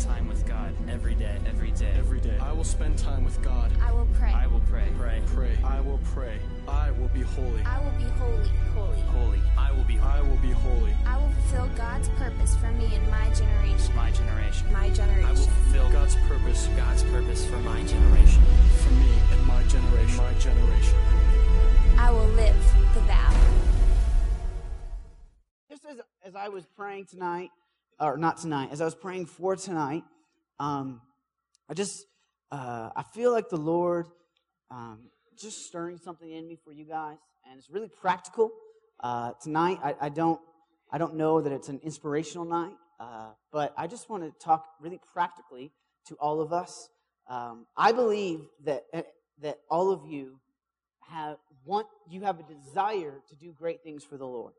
spend time with God every day, every day. Every day. I will spend time with God. I will pray. I will pray. Pray. Pray. I will pray. I will be holy. I will be holy, holy. Holy. I will be I will be holy. I will fulfill God's purpose for me in my generation. my generation. My generation. I will fulfill God's purpose God's purpose for my generation. for me and my generation. My generation. I will live the vow. just as as I was praying tonight, or not tonight, as I was praying for tonight, um, I just uh, I feel like the Lord um, just stirring something in me for you guys, and it's really practical. Uh, tonight, I, I don't I don't know that it's an inspirational night, uh, but I just want to talk really practically to all of us. Um, I believe that eh, that all of you have want you have a desire to do great things for the Lord.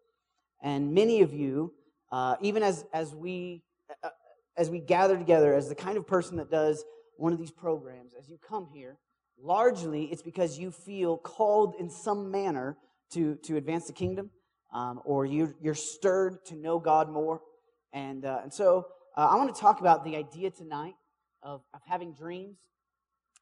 And many of you, uh, even as, as, we, uh, as we gather together, as the kind of person that does one of these programs, as you come here, largely it's because you feel called in some manner to, to advance the kingdom, um, or you, you're stirred to know God more. And, uh, and so uh, I want to talk about the idea tonight of, of having dreams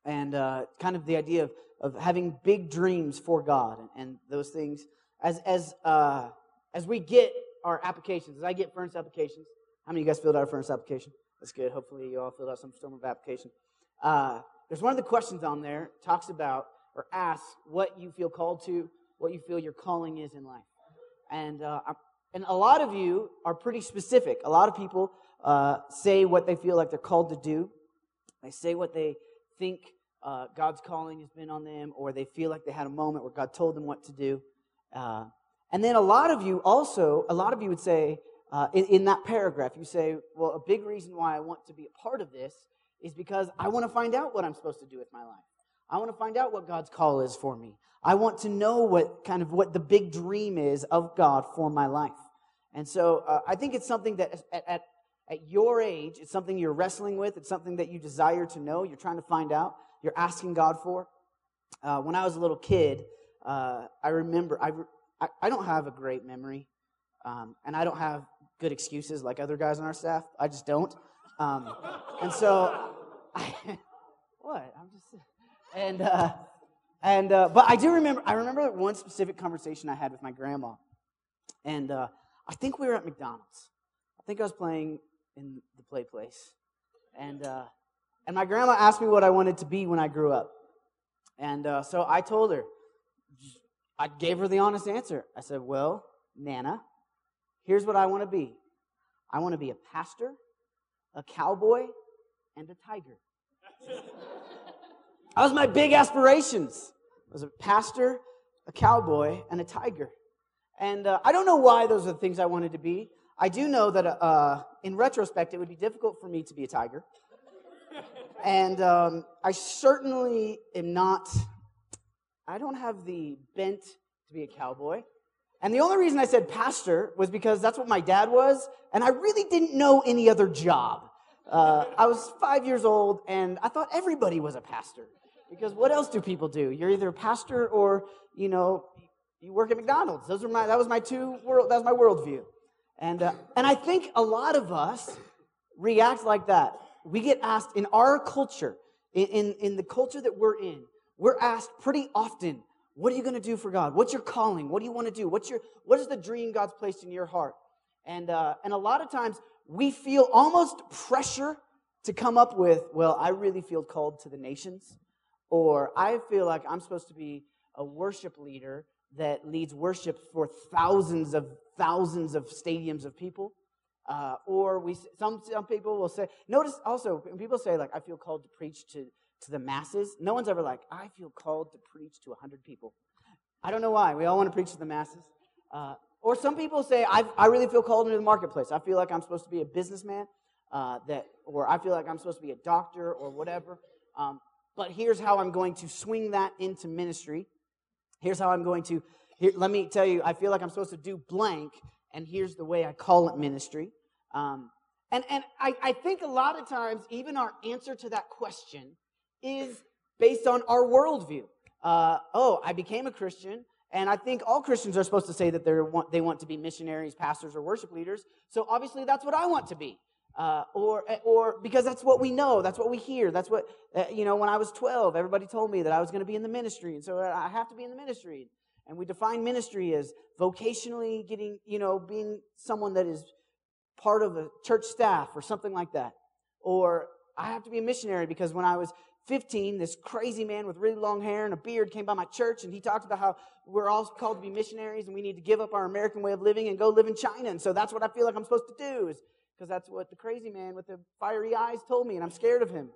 and uh, kind of the idea of, of having big dreams for God and, and those things. As, as, uh, as we get our applications, as I get furnace applications, how many of you guys filled out a furnace application? That's good. Hopefully, you all filled out some form of application. Uh, there's one of the questions on there talks about or asks what you feel called to, what you feel your calling is in life, and uh, and a lot of you are pretty specific. A lot of people uh, say what they feel like they're called to do. They say what they think uh, God's calling has been on them, or they feel like they had a moment where God told them what to do. And then a lot of you also, a lot of you would say, uh, in, in that paragraph, you say, well, a big reason why I want to be a part of this is because I want to find out what I'm supposed to do with my life. I want to find out what God's call is for me. I want to know what kind of what the big dream is of God for my life. And so uh, I think it's something that at, at, at your age, it's something you're wrestling with. It's something that you desire to know. You're trying to find out. You're asking God for. Uh, when I was a little kid, uh, I remember, I, I, I don't have a great memory, um, and I don't have good excuses like other guys on our staff. I just don't. Um, and so, I, what? I'm just, and, uh, and, uh, but I do remember, I remember one specific conversation I had with my grandma. And uh, I think we were at McDonald's. I think I was playing in the play place. And, uh, and my grandma asked me what I wanted to be when I grew up. And uh, so I told her, I gave her the honest answer. I said, Well, Nana, here's what I want to be I want to be a pastor, a cowboy, and a tiger. that was my big aspirations. I was a pastor, a cowboy, and a tiger. And uh, I don't know why those are the things I wanted to be. I do know that uh, in retrospect, it would be difficult for me to be a tiger. And um, I certainly am not, I don't have the bent to be a cowboy. And the only reason I said pastor was because that's what my dad was, and I really didn't know any other job. Uh, I was five years old, and I thought everybody was a pastor. Because what else do people do? You're either a pastor or, you know, you work at McDonald's. Those are my, that was my two world, that was my worldview. And, uh, and I think a lot of us react like that. We get asked in our culture, in, in, in the culture that we're in, we're asked pretty often, what are you going to do for God? What's your calling? What do you want to do? What's your, what is the dream God's placed in your heart? And, uh, and a lot of times we feel almost pressure to come up with, well, I really feel called to the nations, or I feel like I'm supposed to be a worship leader that leads worship for thousands of thousands of stadiums of people. Uh, or we some some people will say notice also when people say like i feel called to preach to to the masses no one's ever like i feel called to preach to 100 people. I don't know why. We all want to preach to the masses. Uh, or some people say I, I really feel called into the marketplace. I feel like i'm supposed to be a businessman uh, that or i feel like i'm supposed to be a doctor or whatever. Um, but here's how i'm going to swing that into ministry. Here's how i'm going to here, let me tell you i feel like i'm supposed to do blank and here's the way i call it ministry. Um, and and I, I think a lot of times, even our answer to that question is based on our worldview. Uh, oh, I became a Christian, and I think all Christians are supposed to say that they want, they want to be missionaries, pastors, or worship leaders. So obviously, that's what I want to be. Uh, or, or because that's what we know, that's what we hear. That's what, uh, you know, when I was 12, everybody told me that I was going to be in the ministry. And so I have to be in the ministry. And we define ministry as vocationally getting, you know, being someone that is part of a church staff or something like that. Or I have to be a missionary because when I was 15, this crazy man with really long hair and a beard came by my church and he talked about how we're all called to be missionaries and we need to give up our American way of living and go live in China. And so that's what I feel like I'm supposed to do is because that's what the crazy man with the fiery eyes told me and I'm scared of him.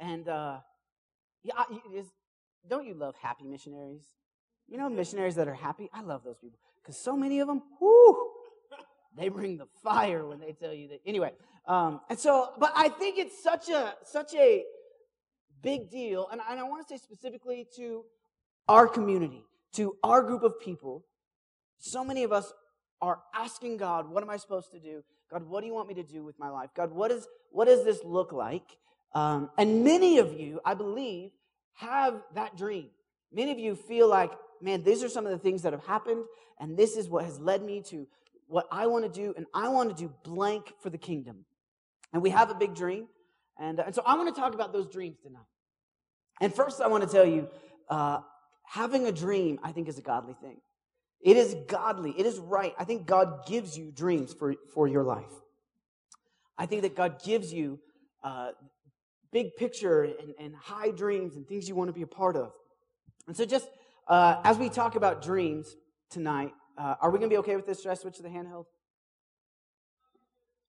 And, uh, yeah, is, don't you love happy missionaries? You know, missionaries that are happy? I love those people because so many of them, whoo, they bring the fire when they tell you that. Anyway, um, and so, but I think it's such a such a big deal, and, I want to say specifically to our community, to our group of people. So many of us are asking God, "What am I supposed to do? God, what do you want me to do with my life? God, what is what does this look like?" Um, and many of you, I believe, have that dream. Many of you feel like, man, these are some of the things that have happened, and this is what has led me to what I want to do, and I want to do blank for the kingdom. And we have a big dream. And, uh, and so I want to talk about those dreams tonight. And first, I want to tell you uh, having a dream, I think, is a godly thing. It is godly, it is right. I think God gives you dreams for, for your life. I think that God gives you uh, big picture and, and high dreams and things you want to be a part of. And so, just uh, as we talk about dreams tonight, uh, are we going to be okay with this? Should I switch to the handheld?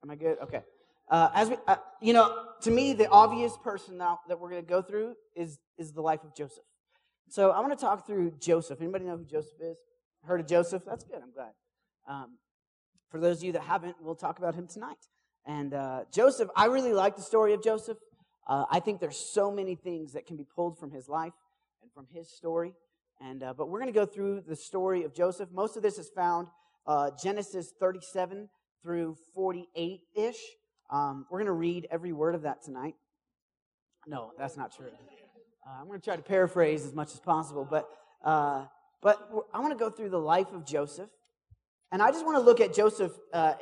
Am I good? Okay. Uh, as we, uh, you know, to me, the obvious person now that we're going to go through is is the life of Joseph. So I want to talk through Joseph. Anybody know who Joseph is? Heard of Joseph? That's good. I'm glad. Um, for those of you that haven't, we'll talk about him tonight. And uh, Joseph, I really like the story of Joseph. Uh, I think there's so many things that can be pulled from his life and from his story. And uh, but we're going to go through the story of Joseph. Most of this is found uh, Genesis 37 through 48 ish. Um, we're going to read every word of that tonight. No, that's not true. Uh, I'm going to try to paraphrase as much as possible, but uh, but I want to go through the life of Joseph, and I just want to look at Joseph uh,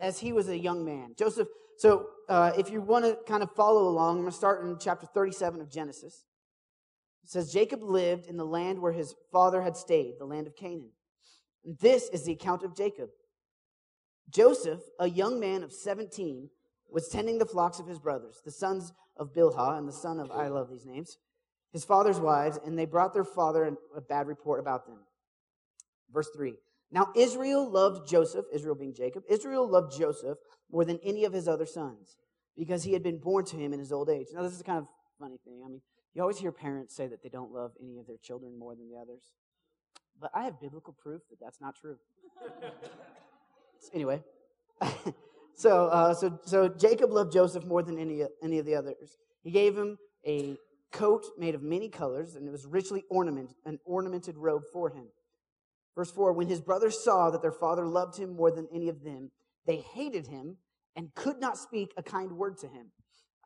as he was a young man. Joseph. So uh, if you want to kind of follow along, I'm going to start in chapter 37 of Genesis. It says Jacob lived in the land where his father had stayed, the land of Canaan. This is the account of Jacob. Joseph, a young man of 17, was tending the flocks of his brothers, the sons of Bilhah and the son of, I love these names, his father's wives, and they brought their father a bad report about them. Verse 3. Now Israel loved Joseph, Israel being Jacob, Israel loved Joseph more than any of his other sons because he had been born to him in his old age. Now, this is a kind of funny thing. I mean, you always hear parents say that they don't love any of their children more than the others. But I have biblical proof that that's not true. anyway, so, uh, so, so Jacob loved Joseph more than any, any of the others. He gave him a coat made of many colors, and it was richly ornamented, an ornamented robe for him. Verse 4 When his brothers saw that their father loved him more than any of them, they hated him and could not speak a kind word to him.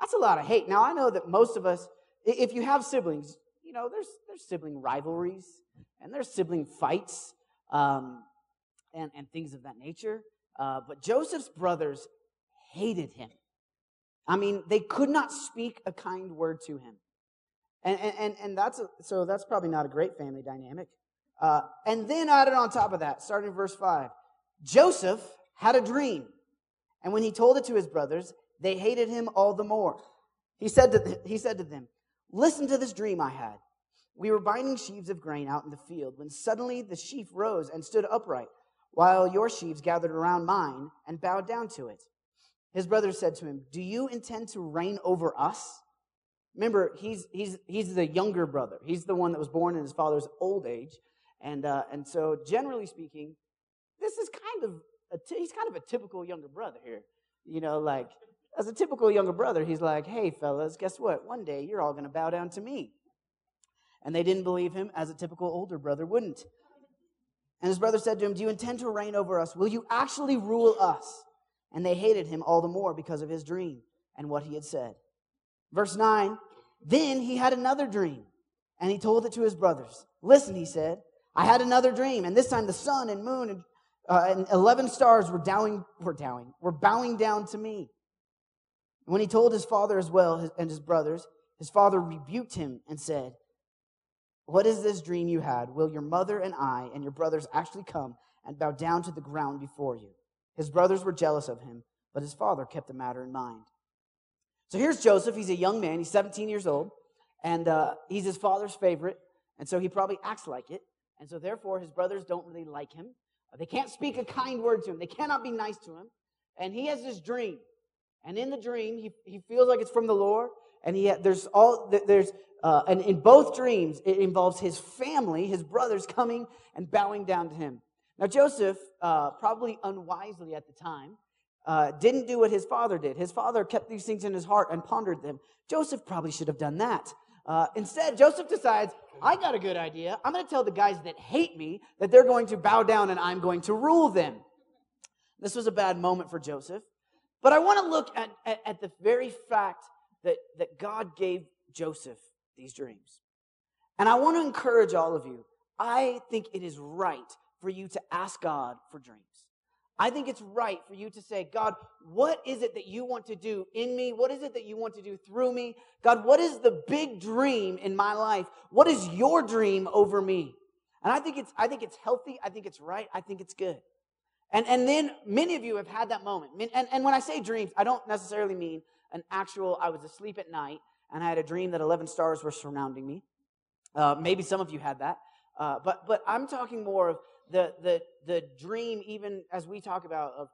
That's a lot of hate. Now, I know that most of us, if you have siblings, you know, there's, there's sibling rivalries and there's sibling fights um, and, and things of that nature. Uh, but Joseph's brothers hated him. I mean, they could not speak a kind word to him. And, and, and that's a, so that's probably not a great family dynamic. Uh, and then added on top of that, starting in verse 5, Joseph had a dream. And when he told it to his brothers, they hated him all the more. He said to, he said to them, Listen to this dream I had. We were binding sheaves of grain out in the field when suddenly the sheaf rose and stood upright, while your sheaves gathered around mine and bowed down to it. His brother said to him, Do you intend to reign over us? Remember, he's, he's, he's the younger brother. He's the one that was born in his father's old age. And, uh, and so, generally speaking, this is kind of, a t- he's kind of a typical younger brother here. You know, like, as a typical younger brother, he's like, hey, fellas, guess what? One day you're all going to bow down to me. And they didn't believe him, as a typical older brother wouldn't. And his brother said to him, Do you intend to reign over us? Will you actually rule us? And they hated him all the more because of his dream and what he had said. Verse 9 Then he had another dream, and he told it to his brothers. Listen, he said, I had another dream, and this time the sun and moon and uh, and 11 stars were bowing, were bowing, were bowing down to me. When he told his father as well and his brothers, his father rebuked him and said, What is this dream you had? Will your mother and I and your brothers actually come and bow down to the ground before you? His brothers were jealous of him, but his father kept the matter in mind. So here's Joseph. He's a young man. He's 17 years old, and uh, he's his father's favorite, and so he probably acts like it. And so therefore, his brothers don't really like him. They can't speak a kind word to him. They cannot be nice to him. And he has this dream. And in the dream, he, he feels like it's from the Lord. And he there's all there's uh, and in both dreams, it involves his family, his brothers coming and bowing down to him. Now Joseph, uh, probably unwisely at the time, uh, didn't do what his father did. His father kept these things in his heart and pondered them. Joseph probably should have done that. Uh, instead, Joseph decides, I got a good idea. I'm going to tell the guys that hate me that they're going to bow down and I'm going to rule them. This was a bad moment for Joseph. But I want to look at, at, at the very fact that, that God gave Joseph these dreams. And I want to encourage all of you. I think it is right for you to ask God for dreams. I think it's right for you to say, God, what is it that you want to do in me? What is it that you want to do through me? God, what is the big dream in my life? What is your dream over me? And I think it's, I think it's healthy. I think it's right. I think it's good. And, and then many of you have had that moment. And, and when I say dreams, I don't necessarily mean an actual, I was asleep at night and I had a dream that 11 stars were surrounding me. Uh, maybe some of you had that. Uh, but, but I'm talking more of the, the, the dream, even as we talk about, of,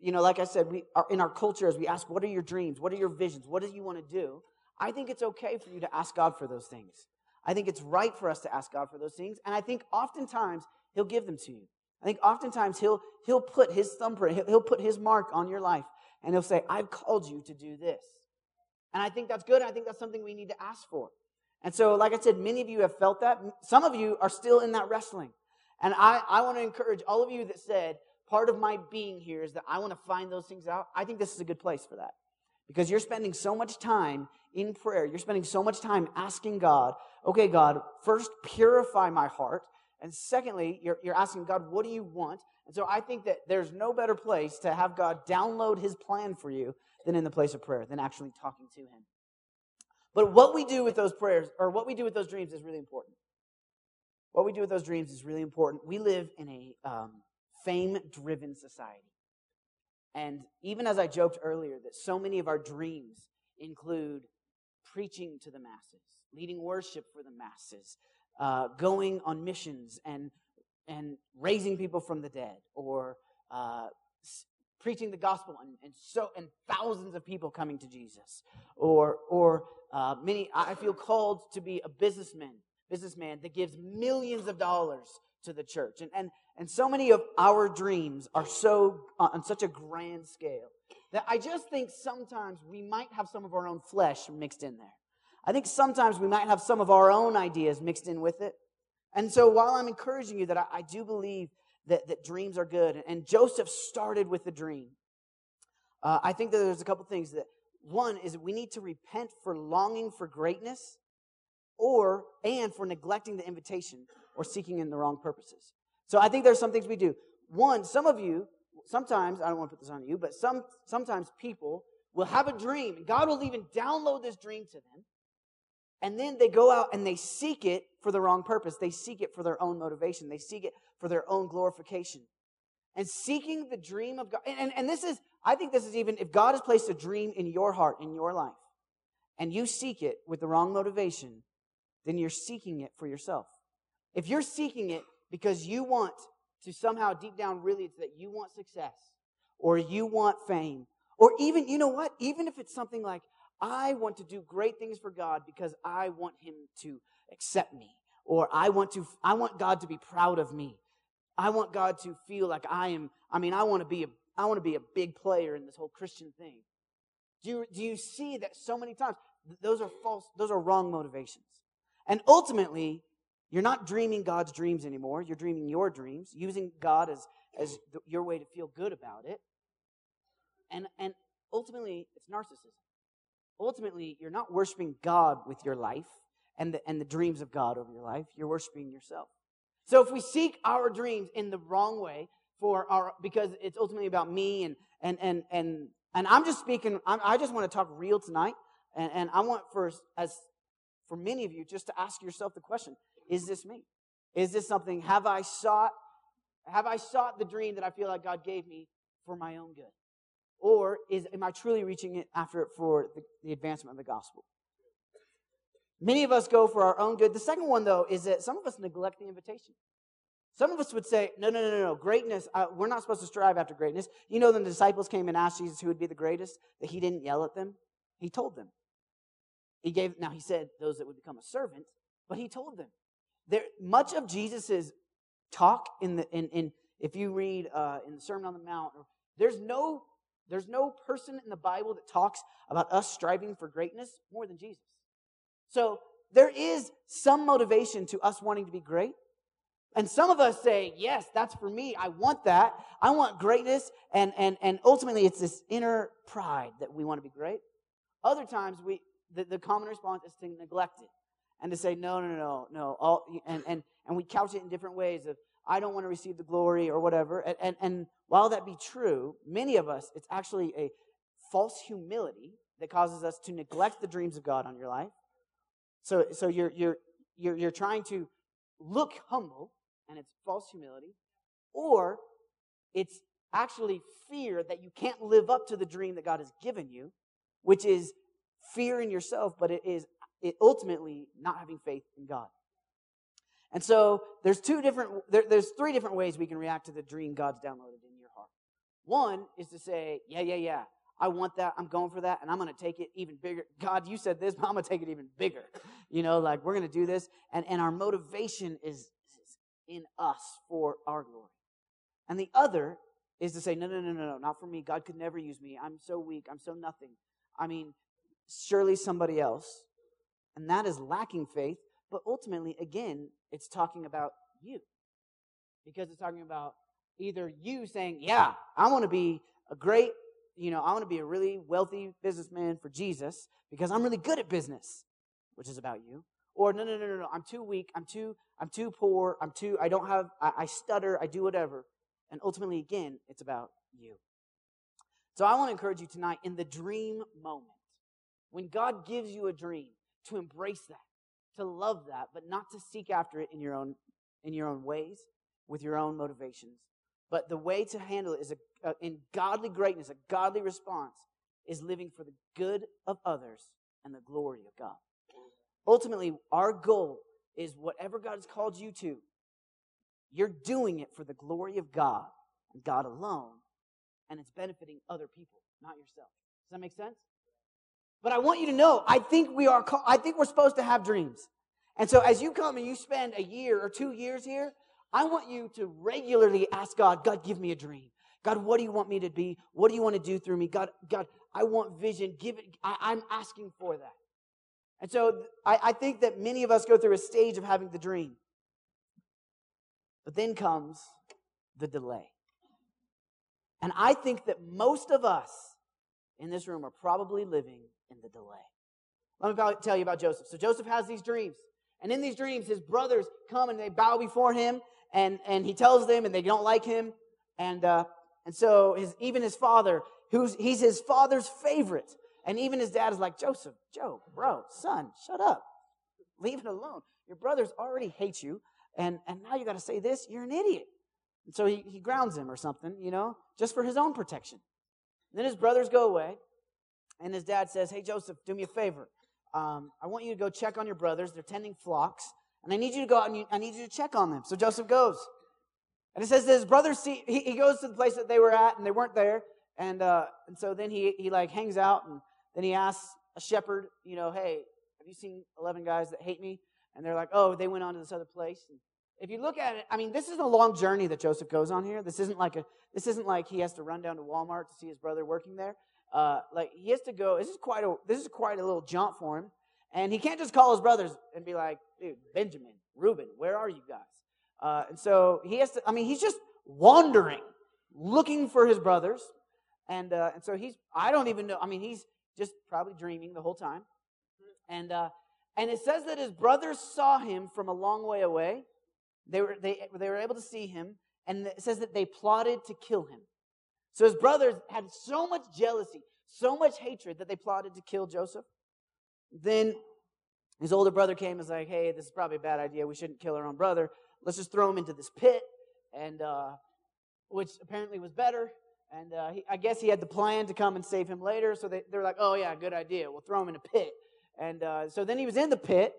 you know, like I said, we are in our culture, as we ask, what are your dreams? What are your visions? What do you want to do? I think it's okay for you to ask God for those things. I think it's right for us to ask God for those things. And I think oftentimes He'll give them to you. I think oftentimes He'll, he'll put His thumbprint, he'll, he'll put His mark on your life, and He'll say, I've called you to do this. And I think that's good. I think that's something we need to ask for. And so, like I said, many of you have felt that. Some of you are still in that wrestling. And I, I want to encourage all of you that said, part of my being here is that I want to find those things out. I think this is a good place for that. Because you're spending so much time in prayer. You're spending so much time asking God, okay, God, first purify my heart. And secondly, you're, you're asking God, what do you want? And so I think that there's no better place to have God download his plan for you than in the place of prayer, than actually talking to him. But what we do with those prayers, or what we do with those dreams, is really important. What we do with those dreams is really important. We live in a um, fame driven society. And even as I joked earlier, that so many of our dreams include preaching to the masses, leading worship for the masses, uh, going on missions and, and raising people from the dead, or uh, preaching the gospel and, and, so and thousands of people coming to Jesus, or or uh, many. I feel called to be a businessman businessman that gives millions of dollars to the church. And, and, and so many of our dreams are so uh, on such a grand scale that I just think sometimes we might have some of our own flesh mixed in there. I think sometimes we might have some of our own ideas mixed in with it. And so while I'm encouraging you that I, I do believe that, that dreams are good, and Joseph started with a dream, uh, I think that there's a couple things that one is we need to repent for longing for greatness or and for neglecting the invitation or seeking in the wrong purposes. So I think there's some things we do. One, some of you, sometimes, I don't want to put this on you, but some sometimes people will have a dream, and God will even download this dream to them. And then they go out and they seek it for the wrong purpose. They seek it for their own motivation. They seek it for their own glorification. And seeking the dream of God. And, and, and this is, I think this is even, if God has placed a dream in your heart, in your life, and you seek it with the wrong motivation, then you're seeking it for yourself. If you're seeking it because you want to somehow deep down really it's that you want success or you want fame or even you know what even if it's something like I want to do great things for God because I want him to accept me or I want to I want God to be proud of me. I want God to feel like I am I mean I want to be a I want to be a big player in this whole Christian thing. Do you, do you see that so many times? Those are false, those are wrong motivations. And ultimately, you're not dreaming God's dreams anymore. You're dreaming your dreams, using God as, as the, your way to feel good about it. And, and ultimately, it's narcissism. Ultimately, you're not worshiping God with your life and the, and the dreams of God over your life. You're worshiping yourself. So if we seek our dreams in the wrong way, for our because it's ultimately about me and and and and and I'm just speaking. I'm, I just want to talk real tonight, and and I want for as for many of you just to ask yourself the question: Is this me? Is this something? Have I sought? Have I sought the dream that I feel like God gave me for my own good, or is am I truly reaching after it for the, the advancement of the gospel? Many of us go for our own good. The second one, though, is that some of us neglect the invitation. Some of us would say, no, no, no, no. Greatness, uh, we're not supposed to strive after greatness. You know, the disciples came and asked Jesus who would be the greatest, that he didn't yell at them. He told them. He gave, now he said those that would become a servant, but he told them. There, much of Jesus's talk in the, in, in if you read uh, in the Sermon on the Mount, there's no, there's no person in the Bible that talks about us striving for greatness more than Jesus. So there is some motivation to us wanting to be great. And some of us say, yes, that's for me. I want that. I want greatness. And, and, and ultimately, it's this inner pride that we want to be great. Other times, we, the, the common response is to neglect it and to say, no, no, no, no. All, and, and, and we couch it in different ways of, I don't want to receive the glory or whatever. And, and, and while that be true, many of us, it's actually a false humility that causes us to neglect the dreams of God on your life so, so you're, you're, you're, you're trying to look humble, and it's false humility, or it's actually fear that you can't live up to the dream that God has given you, which is fear in yourself, but it is it ultimately not having faith in God. And so there's two different there, there's three different ways we can react to the dream God's downloaded. One is to say, yeah, yeah, yeah. I want that. I'm going for that. And I'm going to take it even bigger. God, you said this, but I'm going to take it even bigger. You know, like we're going to do this. And, and our motivation is, is in us for our glory. And the other is to say, no, no, no, no, no, not for me. God could never use me. I'm so weak. I'm so nothing. I mean, surely somebody else. And that is lacking faith. But ultimately, again, it's talking about you. Because it's talking about either you saying, yeah, I want to be a great you know, I want to be a really wealthy businessman for Jesus because I'm really good at business, which is about you. Or no, no, no, no, no, I'm too weak. I'm too, I'm too poor. I'm too, I don't have, I, I stutter. I do whatever. And ultimately, again, it's about you. So I want to encourage you tonight in the dream moment, when God gives you a dream, to embrace that, to love that, but not to seek after it in your own, in your own ways, with your own motivations. But the way to handle it is a uh, in godly greatness, a godly response, is living for the good of others and the glory of God. Ultimately, our goal is whatever God has called you to, you're doing it for the glory of God and God alone, and it's benefiting other people, not yourself. Does that make sense? But I want you to know, I think we are, I think we're supposed to have dreams. And so as you come and you spend a year or two years here, I want you to regularly ask God, God, give me a dream. God, what do you want me to be? What do you want to do through me? God, God, I want vision. Give it. I, am asking for that. And so I, I think that many of us go through a stage of having the dream. But then comes the delay. And I think that most of us in this room are probably living in the delay. Let me tell you about Joseph. So Joseph has these dreams. And in these dreams, his brothers come and they bow before him, and, and he tells them, and they don't like him. And uh, and so his, even his father, who's he's his father's favorite, and even his dad is like, Joseph, Joe, bro, son, shut up. Leave it alone. Your brothers already hate you, and, and now you got to say this, you're an idiot. And so he, he grounds him or something, you know, just for his own protection. And then his brothers go away, and his dad says, Hey, Joseph, do me a favor. Um, I want you to go check on your brothers. They're tending flocks, and I need you to go out and you, I need you to check on them. So Joseph goes. And it says that his brothers see, he, he goes to the place that they were at and they weren't there. And, uh, and so then he, he like hangs out and then he asks a shepherd, you know, hey, have you seen 11 guys that hate me? And they're like, oh, they went on to this other place. And if you look at it, I mean, this is a long journey that Joseph goes on here. This isn't like a, this isn't like he has to run down to Walmart to see his brother working there. Uh, like he has to go, this is quite a, this is quite a little jaunt for him. And he can't just call his brothers and be like, dude, Benjamin, Reuben, where are you guys? Uh, and so he has to, I mean, he's just wandering, looking for his brothers. And, uh, and so he's, I don't even know, I mean, he's just probably dreaming the whole time. And, uh, and it says that his brothers saw him from a long way away. They were, they, they were able to see him. and it says that they plotted to kill him. So his brothers had so much jealousy, so much hatred that they plotted to kill Joseph. Then his older brother came and was like, hey, this is probably a bad idea. We shouldn't kill our own brother. Let's just throw him into this pit, and uh, which apparently was better. And uh, he, I guess he had the plan to come and save him later. So they, they're like, oh, yeah, good idea. We'll throw him in a pit. And uh, so then he was in the pit.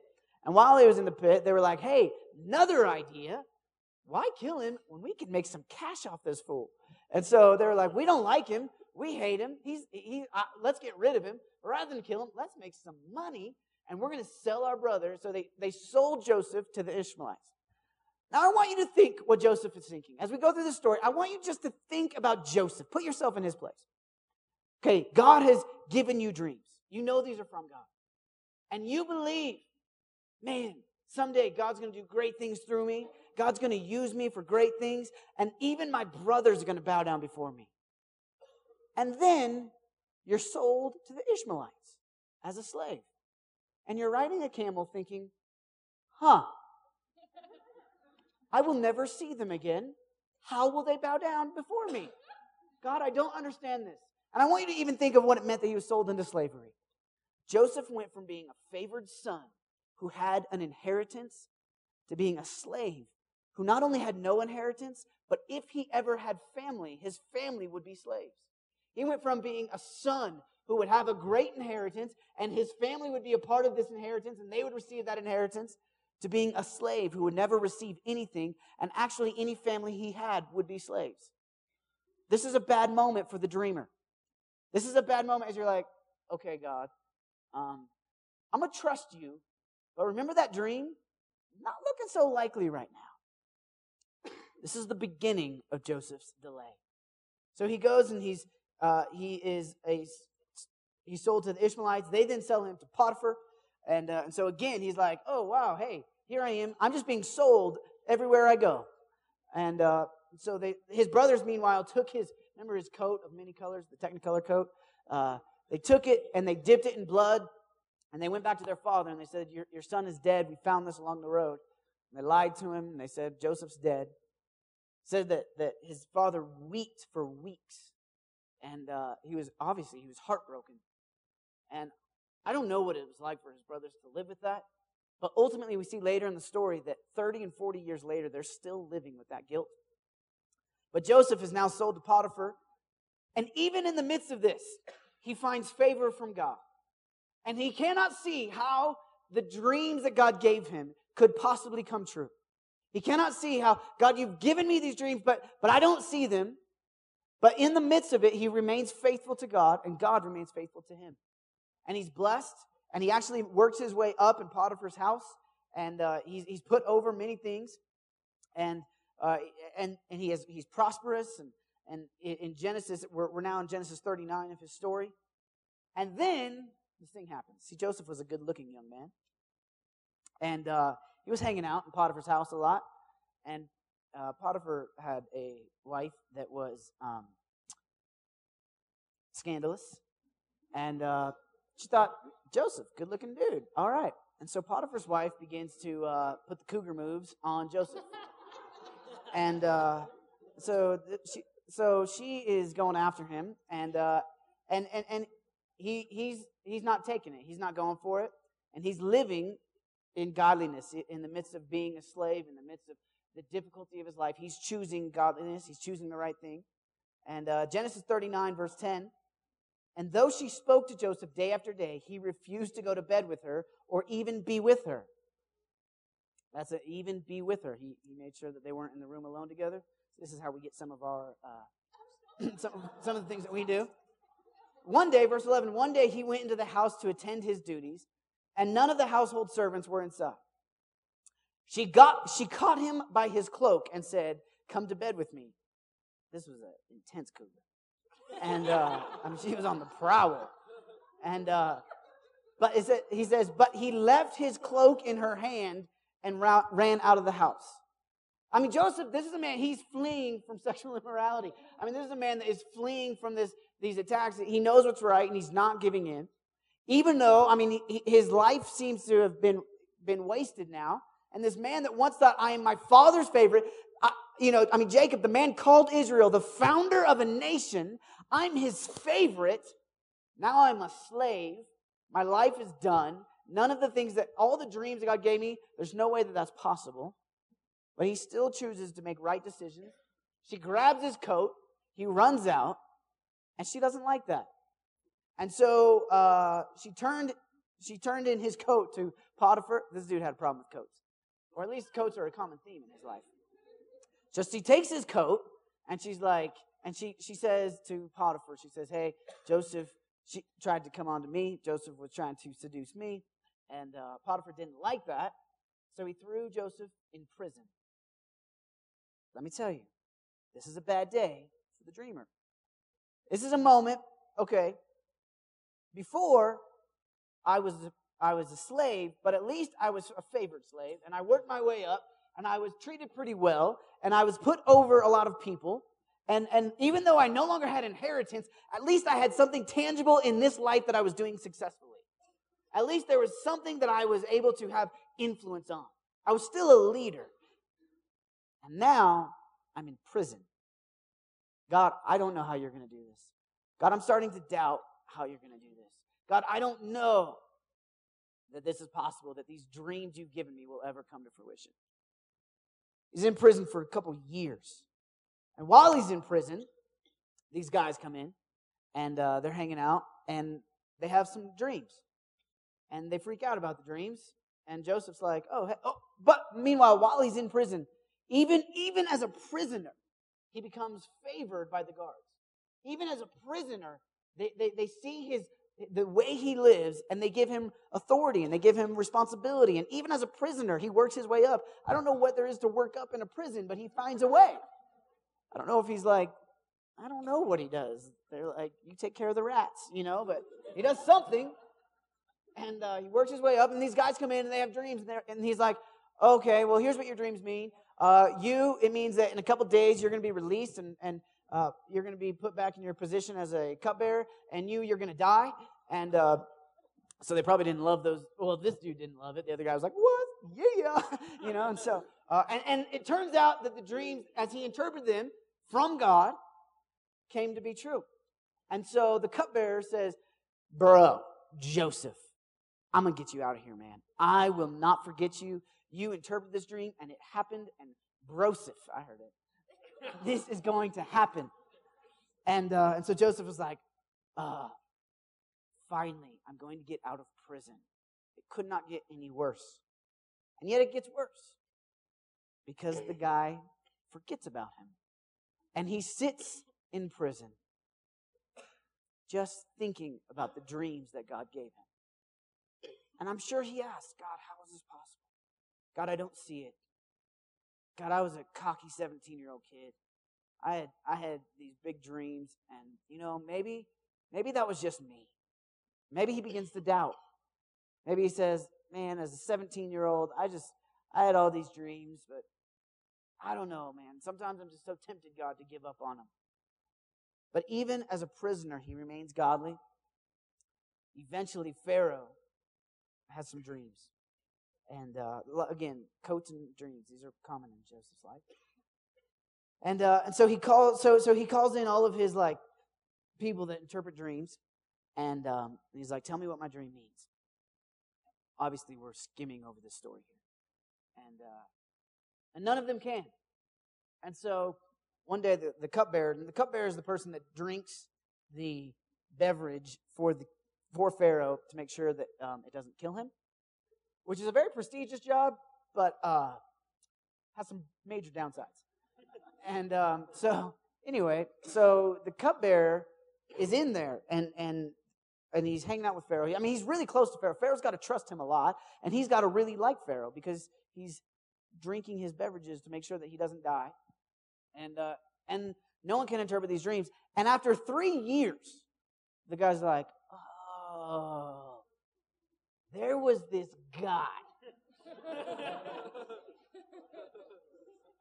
And while he was in the pit, they were like, hey, another idea. Why kill him when we can make some cash off this fool? And so they were like, we don't like him. We hate him. He's, he, uh, let's get rid of him. Rather than kill him, let's make some money and we're going to sell our brother. So they, they sold Joseph to the Ishmaelites. Now, I want you to think what Joseph is thinking. As we go through the story, I want you just to think about Joseph. Put yourself in his place. Okay, God has given you dreams. You know these are from God. And you believe, man, someday God's going to do great things through me. God's going to use me for great things. And even my brothers are going to bow down before me. And then you're sold to the Ishmaelites as a slave. And you're riding a camel thinking, huh, I will never see them again. How will they bow down before me? God, I don't understand this. And I want you to even think of what it meant that he was sold into slavery. Joseph went from being a favored son who had an inheritance to being a slave who not only had no inheritance, but if he ever had family, his family would be slaves. He went from being a son who would have a great inheritance and his family would be a part of this inheritance and they would receive that inheritance to being a slave who would never receive anything, and actually any family he had would be slaves. This is a bad moment for the dreamer. This is a bad moment as you're like, okay, God, um, I'm going to trust you, but remember that dream? Not looking so likely right now. This is the beginning of Joseph's delay. So he goes and he's uh, he is a he's sold to the Ishmaelites. They then sell him to Potiphar, and, uh, and so again he's like, oh wow, hey, here I am. I'm just being sold everywhere I go. And uh, so they, his brothers, meanwhile, took his, remember his coat of many colors, the Technicolor coat? Uh, they took it and they dipped it in blood. And they went back to their father and they said, Your, your son is dead. We found this along the road. And they lied to him and they said, Joseph's dead. Said that, that his father wept for weeks. And uh, he was, obviously, he was heartbroken. And I don't know what it was like for his brothers to live with that. But ultimately, we see later in the story that 30 and 40 years later, they're still living with that guilt. But Joseph is now sold to Potiphar. And even in the midst of this, he finds favor from God. And he cannot see how the dreams that God gave him could possibly come true. He cannot see how, God, you've given me these dreams, but, but I don't see them. But in the midst of it, he remains faithful to God, and God remains faithful to him. And he's blessed, and he actually works his way up in Potiphar's house, and uh, he's, he's put over many things, and uh, and and he has he's prosperous, and and in Genesis we're, we're now in Genesis 39 of his story, and then this thing happens. See, Joseph was a good-looking young man, and uh, he was hanging out in Potiphar's house a lot, and uh, Potiphar had a wife that was um, scandalous, and uh, she thought, Joseph, good looking dude. All right. And so Potiphar's wife begins to uh, put the cougar moves on Joseph. and uh, so she, so she is going after him, and uh, and and and he he's he's not taking it. He's not going for it, and he's living in godliness in the midst of being a slave, in the midst of the difficulty of his life. He's choosing godliness. He's choosing the right thing. And uh, Genesis 39, verse 10 and though she spoke to Joseph day after day, he refused to go to bed with her or even be with her. That's a, even be with her. He, he made sure that they weren't in the room alone together. This is how we get some of our, uh, some, some of the things that we do. One day, verse 11, one day he went into the house to attend his duties, and none of the household servants were inside. She got, she caught him by his cloak and said, come to bed with me. This was an intense cougar and uh, I mean, she was on the prowl. And uh, but it, he says, but he left his cloak in her hand and ra- ran out of the house. I mean, Joseph, this is a man, he's fleeing from sexual immorality. I mean, this is a man that is fleeing from this, these attacks. He knows what's right and he's not giving in. Even though, I mean, he, his life seems to have been, been wasted now. And this man that once thought, I am my father's favorite, I, you know, I mean, Jacob, the man called Israel, the founder of a nation. I'm his favorite. Now I'm a slave. My life is done. None of the things that, all the dreams that God gave me, there's no way that that's possible. But he still chooses to make right decisions. She grabs his coat. He runs out. And she doesn't like that. And so uh, she turned she turned in his coat to Potiphar. This dude had a problem with coats, or at least coats are a common theme in his life. So she takes his coat and she's like, and she she says to Potiphar, she says, "Hey, Joseph, she tried to come on to me. Joseph was trying to seduce me, and uh, Potiphar didn't like that, so he threw Joseph in prison. Let me tell you, this is a bad day for the dreamer. This is a moment, okay. Before, I was I was a slave, but at least I was a favored slave, and I worked my way up, and I was treated pretty well, and I was put over a lot of people. And, and even though I no longer had inheritance, at least I had something tangible in this life that I was doing successfully. At least there was something that I was able to have influence on. I was still a leader. And now I'm in prison. God, I don't know how you're going to do this. God, I'm starting to doubt how you're going to do this. God, I don't know that this is possible, that these dreams you've given me will ever come to fruition. He's in prison for a couple years. And while he's in prison, these guys come in and uh, they're hanging out and they have some dreams. And they freak out about the dreams. And Joseph's like, oh, hey, oh, but meanwhile, while he's in prison, even, even as a prisoner, he becomes favored by the guards. Even as a prisoner, they, they, they see his the way he lives and they give him authority and they give him responsibility and even as a prisoner he works his way up. I don't know what there is to work up in a prison but he finds a way. I don't know if he's like i don't know what he does. They're like you take care of the rats you know but he does something and uh, he works his way up and these guys come in and they have dreams and, and he's like okay well here's what your dreams mean. Uh, you it means that in a couple days you're going to be released and, and uh, you're going to be put back in your position as a cupbearer, and you, you're going to die. And uh, so they probably didn't love those. Well, this dude didn't love it. The other guy was like, "What? Yeah, you know." And so, uh, and, and it turns out that the dreams, as he interpreted them from God, came to be true. And so the cupbearer says, "Bro, Joseph, I'm gonna get you out of here, man. I will not forget you. You interpret this dream, and it happened. And broseph, I heard it this is going to happen. And, uh, and so Joseph was like, uh, finally, I'm going to get out of prison. It could not get any worse. And yet it gets worse because the guy forgets about him. And he sits in prison just thinking about the dreams that God gave him. And I'm sure he asked, God, how is this possible? God, I don't see it. God, I was a cocky 17 year old kid. I had I had these big dreams, and you know, maybe maybe that was just me. Maybe he begins to doubt. Maybe he says, "Man, as a 17 year old, I just I had all these dreams, but I don't know, man. Sometimes I'm just so tempted, God, to give up on him." But even as a prisoner, he remains godly. Eventually, Pharaoh has some dreams. And uh, again, coats and dreams, these are common in Joseph's life. And, uh, and so he calls so so he calls in all of his like people that interpret dreams, and um, he's like, "Tell me what my dream means." Obviously, we're skimming over this story here, and uh, and none of them can. And so one day the, the cupbearer, and the cupbearer is the person that drinks the beverage for the for Pharaoh to make sure that um, it doesn't kill him which is a very prestigious job, but uh, has some major downsides. And um, so, anyway, so the cupbearer is in there, and and and he's hanging out with Pharaoh. I mean, he's really close to Pharaoh. Pharaoh's got to trust him a lot, and he's got to really like Pharaoh because he's drinking his beverages to make sure that he doesn't die. And uh, and no one can interpret these dreams. And after three years, the guy's like, oh there was this guy.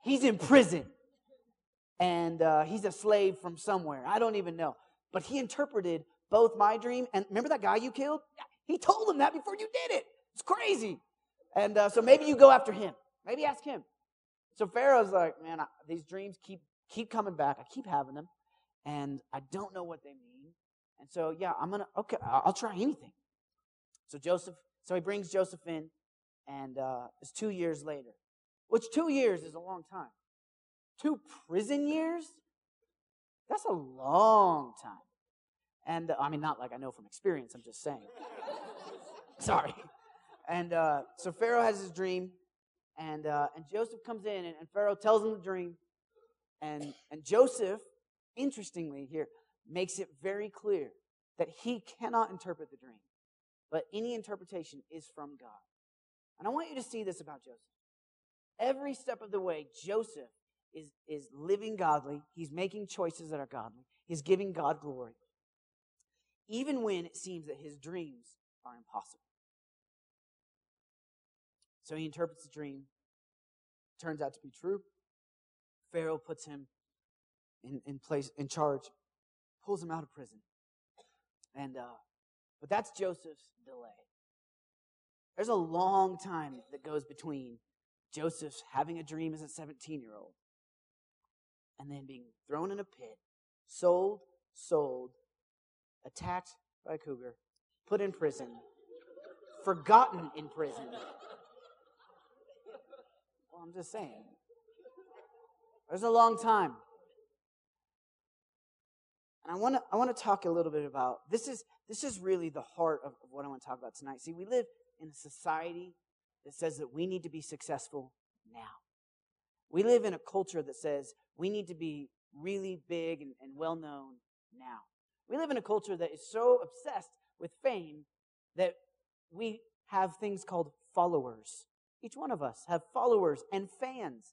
he's in prison. And uh, he's a slave from somewhere. I don't even know. But he interpreted both my dream and remember that guy you killed? He told him that before you did it. It's crazy. And uh, so maybe you go after him. Maybe ask him. So Pharaoh's like, man, I, these dreams keep keep coming back. I keep having them, and I don't know what they mean. And so, yeah, I'm gonna okay, I'll, I'll try anything. So Joseph, so he brings Joseph in, and uh, it's two years later, which two years is a long time. Two prison years, that's a long time. And uh, I mean, not like I know from experience. I'm just saying. Sorry. And uh, so Pharaoh has his dream, and uh, and Joseph comes in, and, and Pharaoh tells him the dream, and and Joseph, interestingly here, makes it very clear that he cannot interpret the dream, but any interpretation is from God. And I want you to see this about Joseph. Every step of the way, Joseph is, is living godly. He's making choices that are godly. He's giving God glory. Even when it seems that his dreams are impossible. So he interprets the dream. Turns out to be true. Pharaoh puts him in, in place, in charge, pulls him out of prison. And, uh, but that's Joseph's delay. There's a long time that goes between Joseph's having a dream as a 17 year old and then being thrown in a pit, sold, sold, attacked by a cougar, put in prison, forgotten in prison. Well, I'm just saying. There's a long time. And I want to I want to talk a little bit about this is this is really the heart of, of what I want to talk about tonight. See, we live in a society that says that we need to be successful now. We live in a culture that says we need to be really big and, and well known now. We live in a culture that is so obsessed with fame that we have things called followers. Each one of us have followers and fans.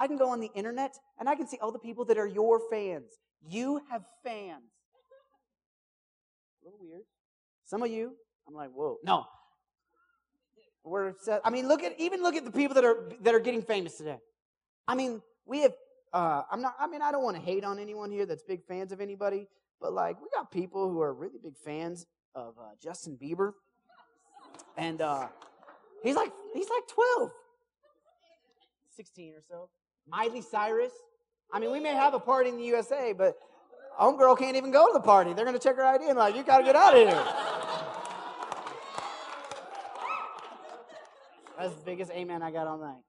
I can go on the internet and I can see all the people that are your fans. You have fans. A little weird. Some of you, I'm like, whoa. No. We're obsessed. I mean, look at even look at the people that are that are getting famous today. I mean, we have uh, I'm not I mean, I don't want to hate on anyone here that's big fans of anybody, but like we got people who are really big fans of uh, Justin Bieber. And uh, he's like he's like 12. 16 or so. Miley Cyrus. I mean, we may have a party in the USA, but homegirl can't even go to the party. They're going to check her ID and like, you got to get out of here. That's the biggest amen I got all night.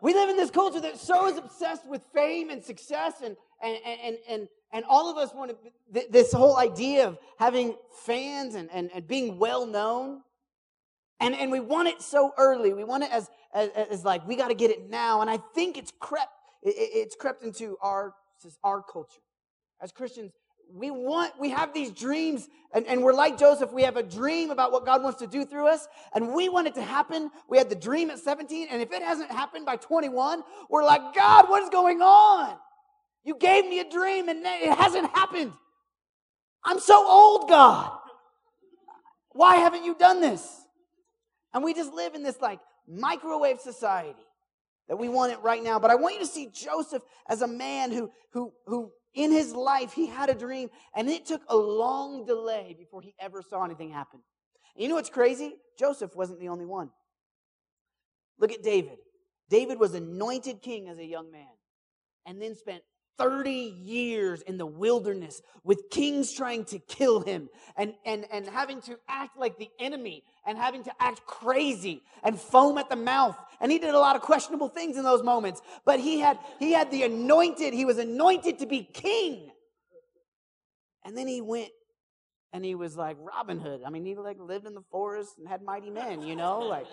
We live in this culture that so is obsessed with fame and success and, and, and, and, and all of us want to, this whole idea of having fans and, and, and being well known. And, and we want it so early. We want it as, as, as like, we got to get it now. And I think it's crept, it, it's crept into our, our culture. As Christians, we want, we have these dreams, and, and we're like Joseph. We have a dream about what God wants to do through us, and we want it to happen. We had the dream at 17, and if it hasn't happened by 21, we're like, God, what is going on? You gave me a dream, and it hasn't happened. I'm so old, God. Why haven't you done this? And we just live in this like microwave society that we want it right now. But I want you to see Joseph as a man who, who, who in his life, he had a dream, and it took a long delay before he ever saw anything happen. And you know what's crazy? Joseph wasn't the only one. Look at David. David was anointed king as a young man and then spent 30 years in the wilderness with kings trying to kill him and, and, and having to act like the enemy and having to act crazy and foam at the mouth. And he did a lot of questionable things in those moments. But he had, he had the anointed, he was anointed to be king. And then he went and he was like Robin Hood. I mean, he like lived in the forest and had mighty men, you know, like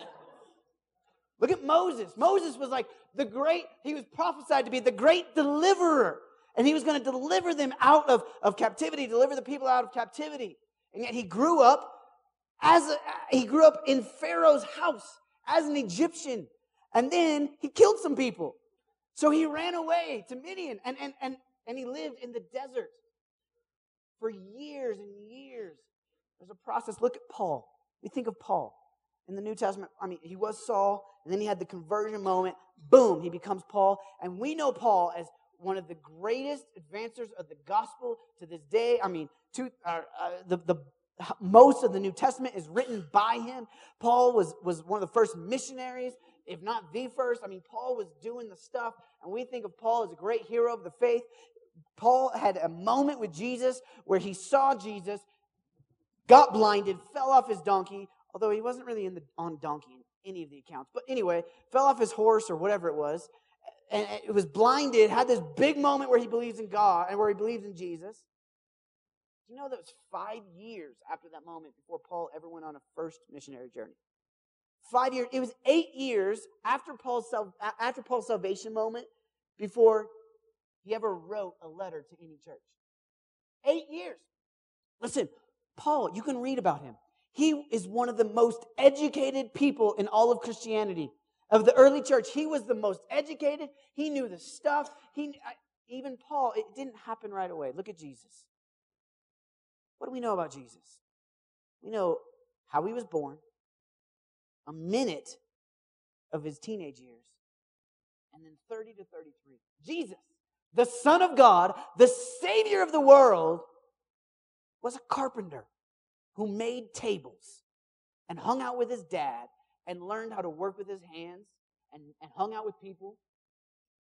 Look at Moses. Moses was like the great, he was prophesied to be the great deliverer. And he was going to deliver them out of, of captivity, deliver the people out of captivity. And yet he grew up as a, he grew up in Pharaoh's house as an Egyptian. And then he killed some people. So he ran away to Midian and, and, and, and he lived in the desert for years and years. There's a process. Look at Paul. We think of Paul in the New Testament. I mean, he was Saul, and then he had the conversion moment. Boom, he becomes Paul. And we know Paul as one of the greatest advancers of the gospel to this day. I mean, to, uh, uh, the, the most of the New Testament is written by him. Paul was, was one of the first missionaries if not the first. I mean, Paul was doing the stuff, and we think of Paul as a great hero of the faith. Paul had a moment with Jesus where he saw Jesus, got blinded, fell off his donkey, although he wasn't really in the, on donkey in any of the accounts. But anyway, fell off his horse or whatever it was, and it was blinded, had this big moment where he believes in God and where he believes in Jesus. You know that was five years after that moment before Paul ever went on a first missionary journey? Five years. It was eight years after Paul's after Paul's salvation moment before he ever wrote a letter to any church. Eight years. Listen, Paul, you can read about him. He is one of the most educated people in all of Christianity. Of the early church, he was the most educated. He knew the stuff. He even Paul, it didn't happen right away. Look at Jesus. What do we know about Jesus? We know how he was born, a minute of his teenage years, and then 30 to 33. Jesus, the Son of God, the Savior of the world, was a carpenter who made tables and hung out with his dad and learned how to work with his hands and, and hung out with people.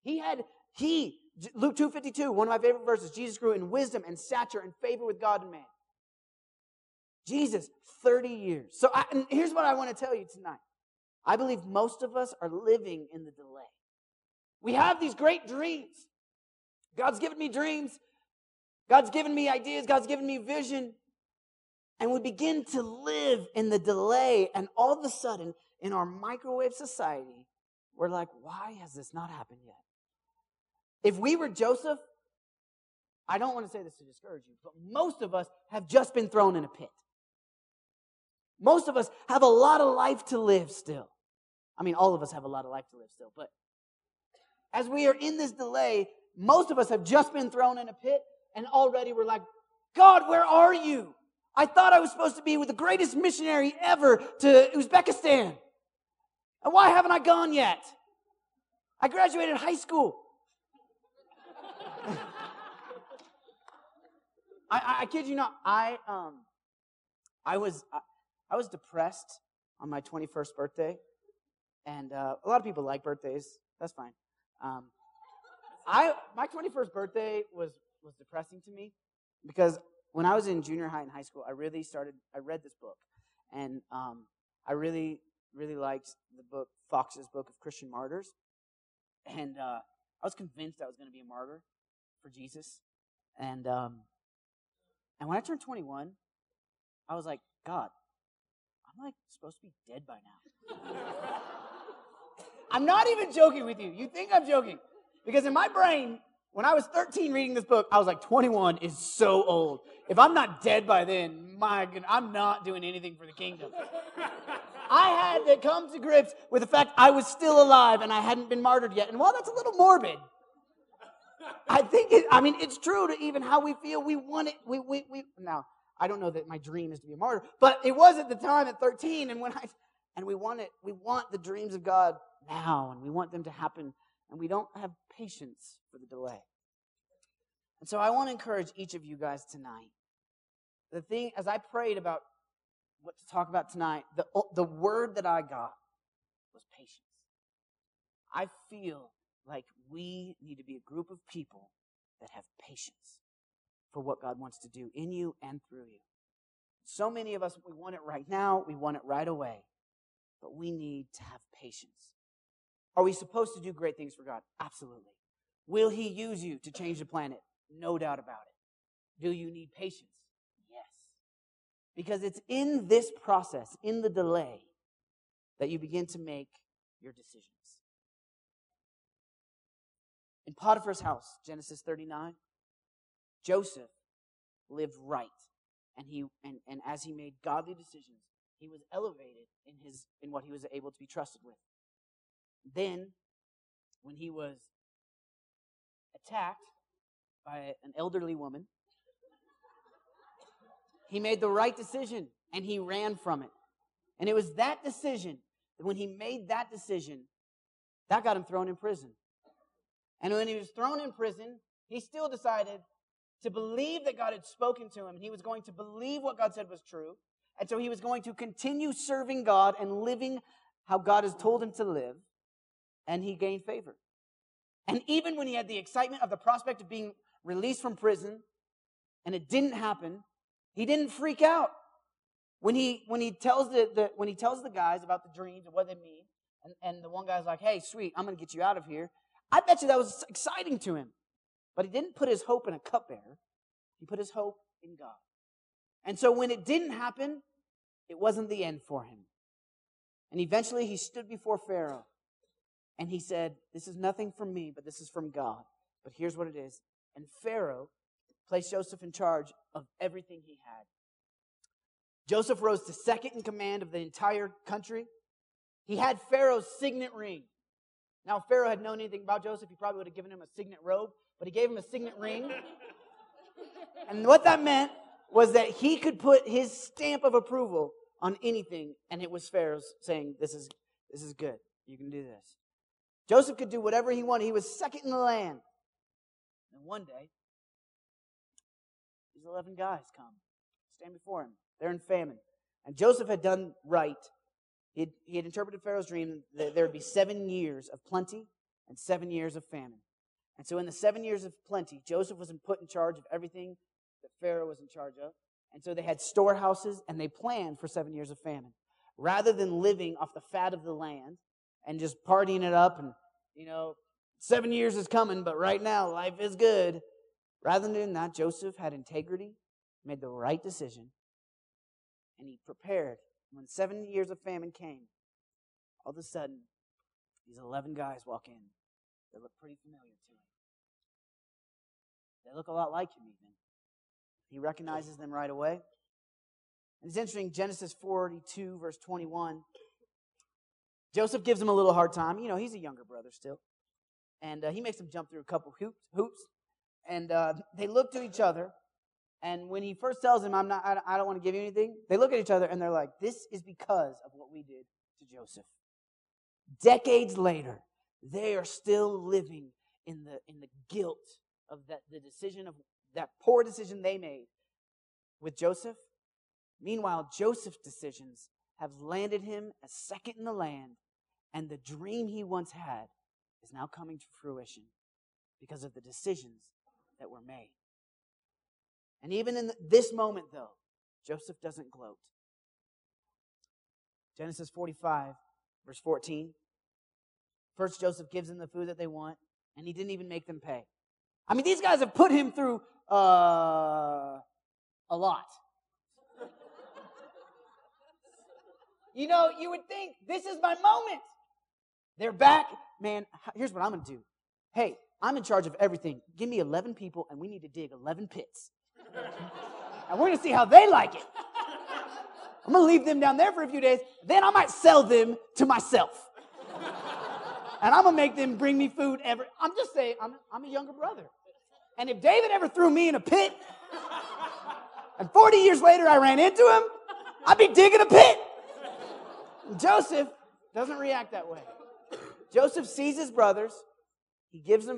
He had, he, Luke 2.52, one of my favorite verses, Jesus grew in wisdom and stature and favor with God and man. Jesus, 30 years. So I, here's what I want to tell you tonight. I believe most of us are living in the delay. We have these great dreams. God's given me dreams. God's given me ideas. God's given me vision. And we begin to live in the delay. And all of a sudden, in our microwave society, we're like, why has this not happened yet? If we were Joseph, I don't want to say this to discourage you, but most of us have just been thrown in a pit. Most of us have a lot of life to live still. I mean, all of us have a lot of life to live still, but as we are in this delay, most of us have just been thrown in a pit and already we're like, God, where are you? I thought I was supposed to be with the greatest missionary ever to Uzbekistan. And why haven't I gone yet? I graduated high school. I, I, kid you not. I um, I was I, I was depressed on my 21st birthday, and uh, a lot of people like birthdays. That's fine. Um, I my 21st birthday was was depressing to me because when I was in junior high and high school, I really started. I read this book, and um, I really really liked the book Foxe's Book of Christian Martyrs, and uh, I was convinced I was going to be a martyr for Jesus, and um, and when I turned 21, I was like, God, I'm like supposed to be dead by now. I'm not even joking with you. You think I'm joking. Because in my brain, when I was 13 reading this book, I was like, 21 is so old. If I'm not dead by then, my God, I'm not doing anything for the kingdom. I had to come to grips with the fact I was still alive and I hadn't been martyred yet. And while that's a little morbid, I think it, I mean, it's true to even how we feel. We want it. We, we, we, now, I don't know that my dream is to be a martyr, but it was at the time at 13. And when I, and we want it, we want the dreams of God now, and we want them to happen, and we don't have patience for the delay. And so I want to encourage each of you guys tonight. The thing, as I prayed about what to talk about tonight, the, the word that I got was patience. I feel like we need to be a group of people that have patience for what God wants to do in you and through you. So many of us, we want it right now, we want it right away, but we need to have patience. Are we supposed to do great things for God? Absolutely. Will He use you to change the planet? No doubt about it. Do you need patience? Yes. Because it's in this process, in the delay, that you begin to make your decisions. In Potiphar's house, Genesis 39, Joseph lived right. And he and, and as he made godly decisions, he was elevated in his in what he was able to be trusted with. Then, when he was attacked by an elderly woman, he made the right decision and he ran from it. And it was that decision when he made that decision, that got him thrown in prison. And when he was thrown in prison, he still decided to believe that God had spoken to him. And he was going to believe what God said was true. And so he was going to continue serving God and living how God has told him to live. And he gained favor. And even when he had the excitement of the prospect of being released from prison, and it didn't happen, he didn't freak out. When he when he tells the, the when he tells the guys about the dreams and what they mean, and, and the one guy's like, hey, sweet, I'm gonna get you out of here. I bet you that was exciting to him. But he didn't put his hope in a cupbearer. He put his hope in God. And so when it didn't happen, it wasn't the end for him. And eventually he stood before Pharaoh and he said, This is nothing from me, but this is from God. But here's what it is. And Pharaoh placed Joseph in charge of everything he had. Joseph rose to second in command of the entire country. He had Pharaoh's signet ring. Now, if Pharaoh had known anything about Joseph, he probably would have given him a signet robe, but he gave him a signet ring. And what that meant was that he could put his stamp of approval on anything, and it was Pharaoh's saying, This is, this is good. You can do this. Joseph could do whatever he wanted. He was second in the land. And one day, these 11 guys come, stand before him. They're in famine. And Joseph had done right. He had, he had interpreted Pharaoh's dream that there would be seven years of plenty and seven years of famine. And so, in the seven years of plenty, Joseph was put in charge of everything that Pharaoh was in charge of. And so, they had storehouses and they planned for seven years of famine. Rather than living off the fat of the land and just partying it up and, you know, seven years is coming, but right now life is good. Rather than that, Joseph had integrity, made the right decision, and he prepared. When seven years of famine came, all of a sudden, these 11 guys walk in. They look pretty familiar to him. They look a lot like him, even. He recognizes them right away. And it's interesting, Genesis 42, verse 21. Joseph gives him a little hard time. You know, he's a younger brother still. And uh, he makes him jump through a couple hoops. And uh, they look to each other. And when he first tells him, I'm not, I don't want to give you anything, they look at each other and they're like, this is because of what we did to Joseph. Decades later, they are still living in the, in the guilt of that, the decision of that poor decision they made with Joseph. Meanwhile, Joseph's decisions have landed him as second in the land, and the dream he once had is now coming to fruition because of the decisions that were made. And even in this moment, though, Joseph doesn't gloat. Genesis 45, verse 14. First, Joseph gives them the food that they want, and he didn't even make them pay. I mean, these guys have put him through uh, a lot. you know, you would think this is my moment. They're back. Man, here's what I'm going to do. Hey, I'm in charge of everything. Give me 11 people, and we need to dig 11 pits. and we're going to see how they like it. I'm going to leave them down there for a few days. Then I might sell them to myself. and I'm going to make them bring me food every. I'm just saying, I'm, I'm a younger brother. And if David ever threw me in a pit, and 40 years later I ran into him, I'd be digging a pit. Joseph doesn't react that way. Joseph sees his brothers, he gives them